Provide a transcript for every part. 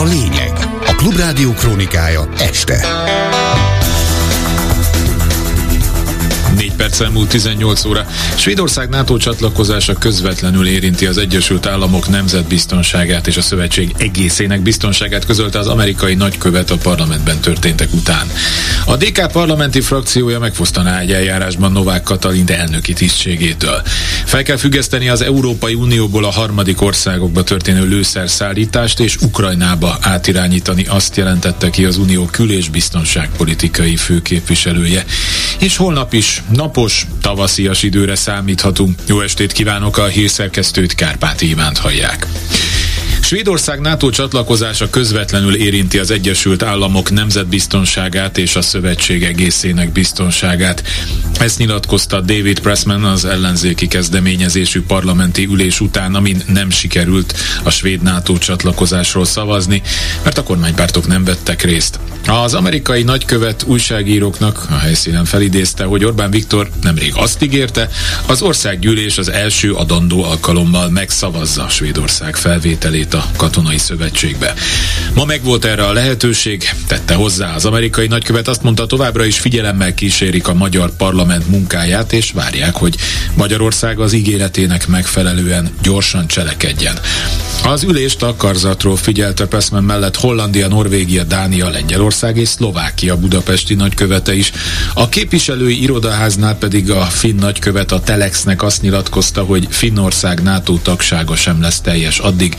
a lényeg. A Klubrádió krónikája este. Perc múlt 18 óra. Svédország NATO csatlakozása közvetlenül érinti az Egyesült Államok nemzetbiztonságát és a szövetség egészének biztonságát közölte az amerikai nagykövet a parlamentben történtek után. A DK parlamenti frakciója megfosztaná egy eljárásban Novák Katalin elnöki tisztségétől. Fel kell függeszteni az Európai Unióból a harmadik országokba történő lőszerszállítást és Ukrajnába átirányítani azt jelentette ki az Unió kül- és biztonságpolitikai főképviselője. És holnap is napos, tavaszias időre számíthatunk. Jó estét kívánok a hírszerkesztőt, Kárpáti Ivánt hallják. Svédország NATO csatlakozása közvetlenül érinti az Egyesült Államok nemzetbiztonságát és a szövetség egészének biztonságát. Ezt nyilatkozta David Pressman az ellenzéki kezdeményezésű parlamenti ülés után, amin nem sikerült a svéd NATO csatlakozásról szavazni, mert a kormánypártok nem vettek részt. Az amerikai nagykövet újságíróknak a helyszínen felidézte, hogy Orbán Viktor nemrég azt ígérte, az országgyűlés az első adandó alkalommal megszavazza Svédország felvételét a katonai szövetségbe. Ma megvolt erre a lehetőség, tette hozzá az amerikai nagykövet, azt mondta továbbra is figyelemmel kísérik a magyar parlament munkáját, és várják, hogy Magyarország az ígéretének megfelelően gyorsan cselekedjen. Az ülést a karzatról figyelte Pressman mellett Hollandia, Norvégia, Dánia, Lengyelország és Szlovákia budapesti nagykövete is. A képviselői irodaháznál pedig a finn nagykövet a Telexnek azt nyilatkozta, hogy Finnország NATO tagsága sem lesz teljes addig,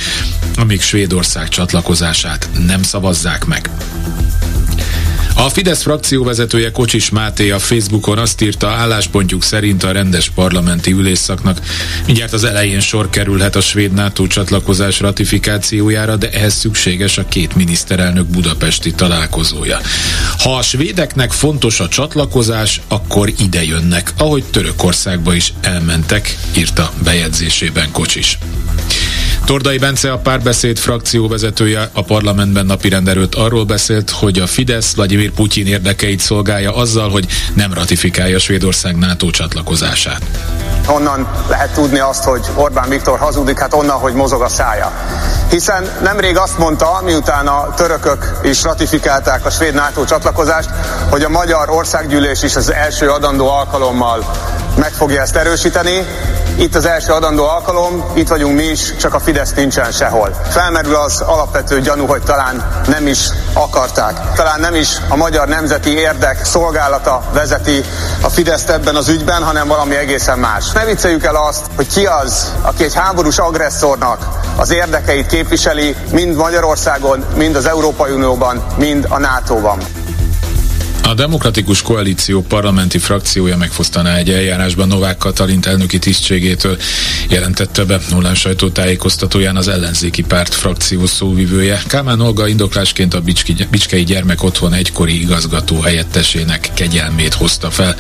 amíg Svédország csatlakozását nem szavazzák meg. A Fidesz frakció vezetője Kocsis Máté a Facebookon azt írta, álláspontjuk szerint a rendes parlamenti ülésszaknak mindjárt az elején sor kerülhet a svéd NATO csatlakozás ratifikációjára, de ehhez szükséges a két miniszterelnök budapesti találkozója. Ha a svédeknek fontos a csatlakozás, akkor ide jönnek, ahogy Törökországba is elmentek, írta bejegyzésében Kocsis. Tordai Bence a párbeszéd frakció vezetője a parlamentben napirend előtt arról beszélt, hogy a Fidesz Vladimir Putyin érdekeit szolgálja azzal, hogy nem ratifikálja Svédország NATO csatlakozását. Honnan lehet tudni azt, hogy Orbán Viktor hazudik? Hát onnan, hogy mozog a szája. Hiszen nemrég azt mondta, miután a törökök is ratifikálták a svéd NATO csatlakozást, hogy a magyar országgyűlés is az első adandó alkalommal meg fogja ezt erősíteni. Itt az első adandó alkalom, itt vagyunk mi is, csak a Fidesz nincsen sehol. Felmerül az alapvető gyanú, hogy talán nem is akarták. Talán nem is a magyar nemzeti érdek szolgálata vezeti a Fideszt ebben az ügyben, hanem valami egészen más. Ne vicceljük el azt, hogy ki az, aki egy háborús agresszornak az érdekeit képviseli, mind Magyarországon, mind az Európai Unióban, mind a NATO-ban. A Demokratikus Koalíció parlamenti frakciója megfosztaná egy eljárásban Novák Katalint elnöki tisztségétől, jelentette be nullán sajtótájékoztatóján az ellenzéki párt frakció szóvivője. Kálmán Olga indoklásként a Bicski, Bicskei Gyermek Otthon egykori igazgató helyettesének kegyelmét hozta fel.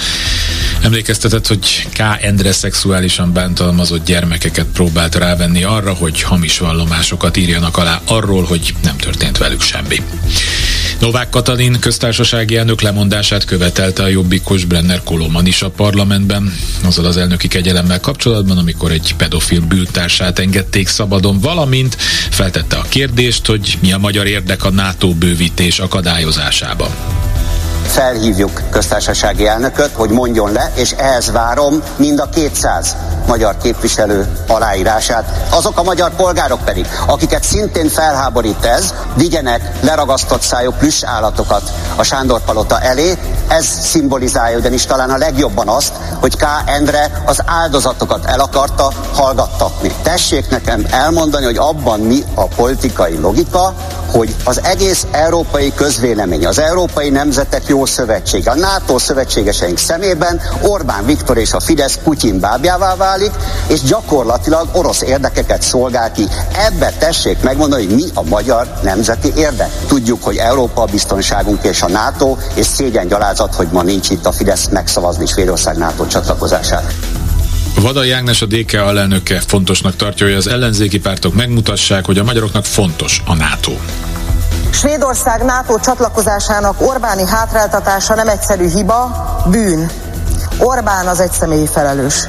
Emlékeztetett, hogy K. Endre szexuálisan bántalmazott gyermekeket próbált rávenni arra, hogy hamis vallomásokat írjanak alá arról, hogy nem történt velük semmi. Novák Katalin köztársasági elnök lemondását követelte a jobbikos Brenner Koloman is a parlamentben, azzal az elnöki kegyelemmel kapcsolatban, amikor egy pedofil bűntársát engedték szabadon, valamint feltette a kérdést, hogy mi a magyar érdek a NATO bővítés akadályozásában. Felhívjuk köztársasági elnököt, hogy mondjon le, és ehhez várom mind a 200 magyar képviselő aláírását. Azok a magyar polgárok pedig, akiket szintén felháborít ez, vigyenek leragasztott szájú plüss állatokat a Sándor Palota elé. Ez szimbolizálja ugyanis talán a legjobban azt, hogy K. Endre az áldozatokat el akarta hallgattatni. Tessék nekem elmondani, hogy abban mi a politikai logika, hogy az egész európai közvélemény, az európai nemzetek jó szövetség, a NATO szövetségeseink szemében Orbán Viktor és a Fidesz Putyin bábjává válik, és gyakorlatilag orosz érdekeket szolgál ki. Ebbe tessék megmondani, hogy mi a magyar nemzeti érdek. Tudjuk, hogy Európa a biztonságunk és a NATO, és szégyen gyalázat, hogy ma nincs itt a Fidesz megszavazni Svédország NATO csatlakozását. Vadai Ágnes a DK alelnöke fontosnak tartja, hogy az ellenzéki pártok megmutassák, hogy a magyaroknak fontos a NATO. Svédország NATO csatlakozásának Orbáni hátráltatása nem egyszerű hiba, bűn. Orbán az egyszemélyi felelős.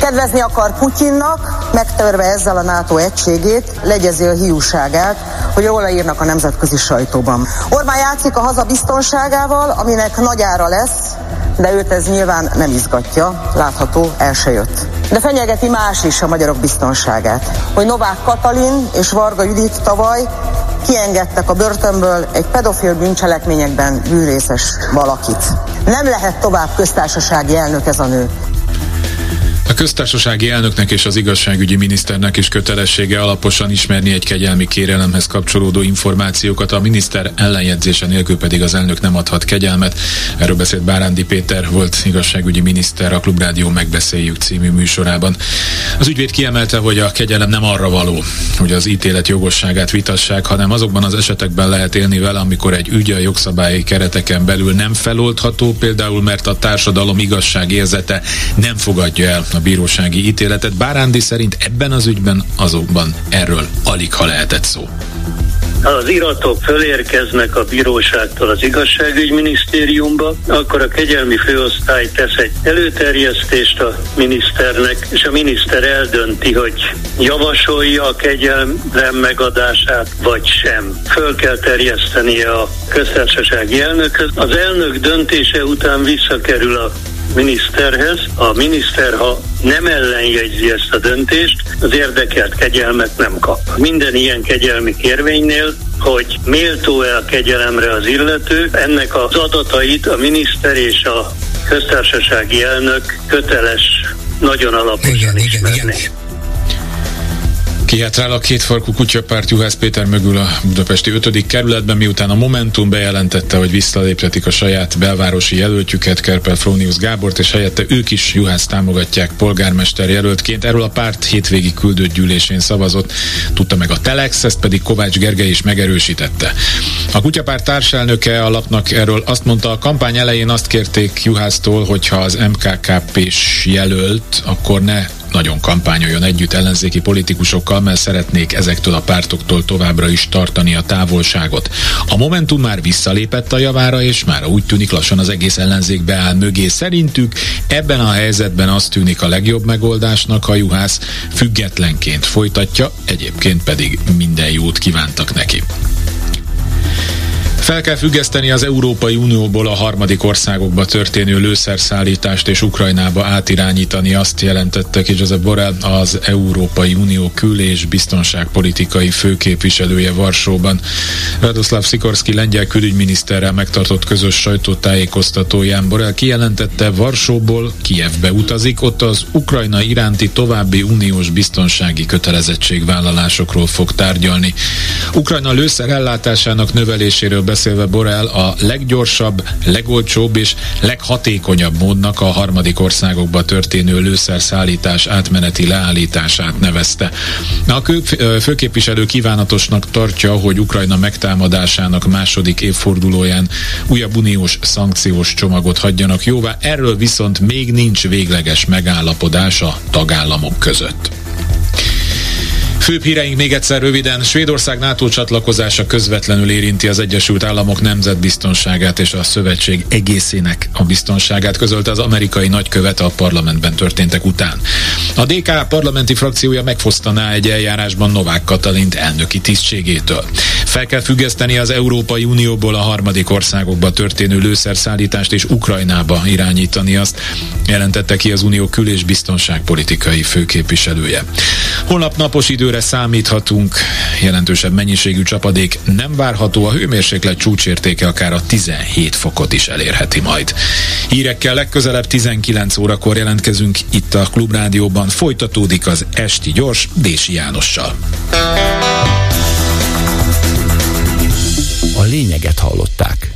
Kedvezni akar Putyinnak, megtörve ezzel a NATO egységét, legyezi a hiúságát, hogy jól leírnak a nemzetközi sajtóban. Orbán játszik a haza biztonságával, aminek nagy ára lesz, de őt ez nyilván nem izgatja, látható, el se jött. De fenyegeti más is a magyarok biztonságát, hogy Novák Katalin és Varga Judit tavaly kiengedtek a börtönből egy pedofil bűncselekményekben bűnrészes valakit. Nem lehet tovább köztársasági elnök ez a nő. Köztársasági elnöknek és az igazságügyi miniszternek is kötelessége alaposan ismerni egy kegyelmi kérelemhez kapcsolódó információkat, a miniszter ellenjegyzése nélkül pedig az elnök nem adhat kegyelmet. Erről beszélt Bárándi Péter, volt igazságügyi miniszter a Klubrádió Megbeszéljük című műsorában. Az ügyvéd kiemelte, hogy a kegyelem nem arra való, hogy az ítélet jogosságát vitassák, hanem azokban az esetekben lehet élni vele, amikor egy ügy a jogszabályi kereteken belül nem feloldható, például mert a társadalom igazságérzete nem fogadja el a bírósági ítéletet. Bárándi szerint ebben az ügyben azonban erről alig ha lehetett szó az iratok fölérkeznek a bíróságtól az igazságügyminisztériumba, akkor a kegyelmi főosztály tesz egy előterjesztést a miniszternek, és a miniszter eldönti, hogy javasolja a kegyelem megadását, vagy sem. Föl kell terjesztenie a köztársasági elnökhöz. Az elnök döntése után visszakerül a miniszterhez. A miniszter, ha nem ellenjegyzi ezt a döntést, az érdekelt kegyelmet nem kap. Minden ilyen kegyelmi kérvénynél hogy méltó-e a kegyelemre az illető, ennek az adatait a miniszter és a köztársasági elnök köteles nagyon alaposan igen, ismerni. Igen, igen. Kihátrál a kétfarkú kutyapárt Juhász Péter mögül a budapesti 5. kerületben, miután a Momentum bejelentette, hogy visszaléptetik a saját belvárosi jelöltjüket, Kerpel Frónius Gábort, és helyette ők is Juhász támogatják polgármester jelöltként. Erről a párt hétvégi küldött gyűlésén szavazott, tudta meg a Telex, ezt pedig Kovács Gergely is megerősítette. A kutyapárt társelnöke a lapnak erről azt mondta, a kampány elején azt kérték Juhásztól, hogyha az MKKP-s jelölt, akkor ne nagyon kampányoljon együtt ellenzéki politikusokkal, mert szeretnék ezektől a pártoktól továbbra is tartani a távolságot. A Momentum már visszalépett a javára, és már úgy tűnik lassan az egész ellenzék beáll mögé. Szerintük ebben a helyzetben azt tűnik a legjobb megoldásnak, ha Juhász függetlenként folytatja, egyébként pedig minden jót kívántak neki. Fel kell függeszteni az Európai Unióból a harmadik országokba történő lőszerszállítást és Ukrajnába átirányítani, azt jelentette ki Josep Borrell, az Európai Unió kül- és biztonságpolitikai főképviselője Varsóban. Radoslav Sikorski lengyel külügyminiszterrel megtartott közös sajtótájékoztatóján Borrell kijelentette, Varsóból Kievbe utazik, ott az Ukrajna iránti további uniós biztonsági kötelezettségvállalásokról fog tárgyalni. Ukrajna lőszer ellátásának növeléséről beszélve Borel a leggyorsabb, legolcsóbb és leghatékonyabb módnak a harmadik országokba történő lőszerszállítás átmeneti leállítását nevezte. A főképviselő kívánatosnak tartja, hogy Ukrajna megtámadásának második évfordulóján újabb uniós szankciós csomagot hagyjanak jóvá, erről viszont még nincs végleges megállapodás a tagállamok között. Főbb híreink még egyszer röviden. Svédország NATO csatlakozása közvetlenül érinti az Egyesült Államok nemzetbiztonságát és a szövetség egészének a biztonságát, közölte az amerikai nagykövet a parlamentben történtek után. A DK parlamenti frakciója megfosztaná egy eljárásban Novák Katalint elnöki tisztségétől. Fel kell függeszteni az Európai Unióból a harmadik országokba történő lőszerszállítást és Ukrajnába irányítani azt, jelentette ki az Unió kül- és biztonságpolitikai főképviselője. Holnap napos időre számíthatunk, jelentősebb mennyiségű csapadék nem várható, a hőmérséklet csúcsértéke akár a 17 fokot is elérheti majd. Hírekkel legközelebb 19 órakor jelentkezünk itt a Klubrádióban, folytatódik az Esti Gyors Dési Jánossal. A lényeget hallották.